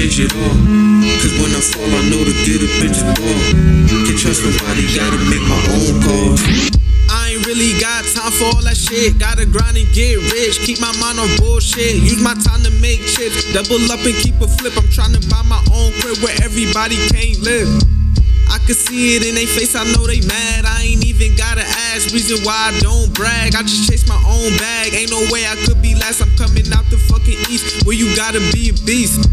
change it all. Cause when I fall, I know to get a bitch's ball. Can't trust nobody, gotta make my own calls. I ain't really got time for all that shit. Gotta grind and get rich. Keep my mind on bullshit. Use my time to make chips. Double up and keep a flip. I'm trying to buy my own crib where everybody can't live. I can see it in their face, I know they mad. I ain't even gotta ask, reason why I don't brag. I just chase my own bag. Ain't no way I could be last. I'm coming out the fucking east where you gotta be a beast.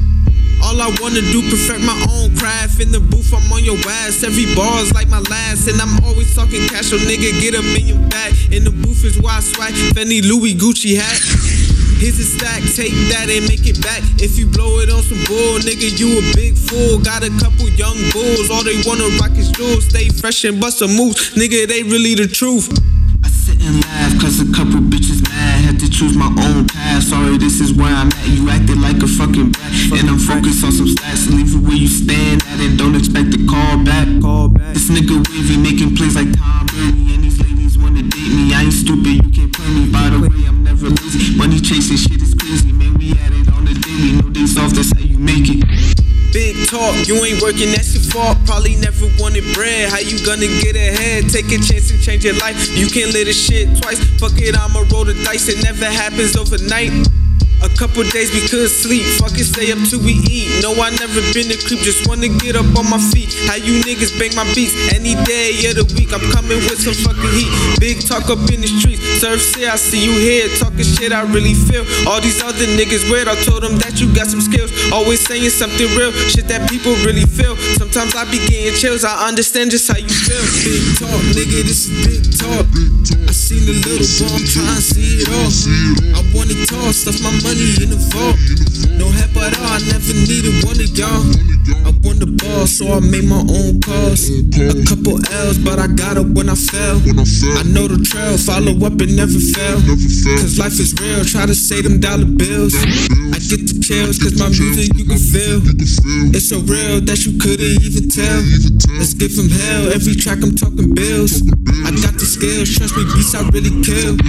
All I wanna do, perfect my own craft. In the booth, I'm on your ass. Every bar's like my last. And I'm always talking cash, so nigga, get a million back. In the booth is why I swag. Fendi Louis Gucci hat. Here's a stack, take that and make it back. If you blow it on some bull, nigga, you a big fool. Got a couple young bulls, all they wanna rock is jewels. Stay fresh and bust a moves, nigga, they really the truth. I sit and laugh cause a couple choose my own path. Sorry, this is where I'm at. You acted like a fucking brat. And I'm focused on some stats. Leave it where you stand at and don't expect a call back. Call back. This nigga wavy making plays like Tom Brady. And these ladies wanna date me. I ain't stupid, you can't play me. By the way, I'm never lazy. Money chasing shit is crazy. Man, talk, you ain't working, that's your fault. Probably never wanted bread. How you gonna get ahead? Take a chance and change your life. You can't live this shit twice. Fuck it, I'ma roll the dice. It never happens overnight. A couple days we could sleep. Fuck it, stay up till we eat. No, I never been a creep. Just wanna get up on my feet. How you niggas bang my beats? Any day of the week, I'm coming with some fucking heat. Big talk up in the streets. Surf say I see you here. Talking shit I really feel. All these other niggas weird. I told them that you got some skills. Always saying something real. Shit that people really feel. Sometimes I be getting chills. I understand just how you feel. Big talk, nigga, this is big talk. I seen the little bro, I'm trying to see it all. I it tall, stuff my money in the vault. No help at all, I never needed one of y'all. I won the ball, so I made my own calls. A couple L's, but I got up when I fell. I know the trail, follow up and never fail. Cause life is real, try to save them dollar bills. I get the chills, cause my music you can feel. It's so real that you couldn't even tell. Let's give them hell, every track I'm talking bills. I got the skills, trust me, beats I really kill.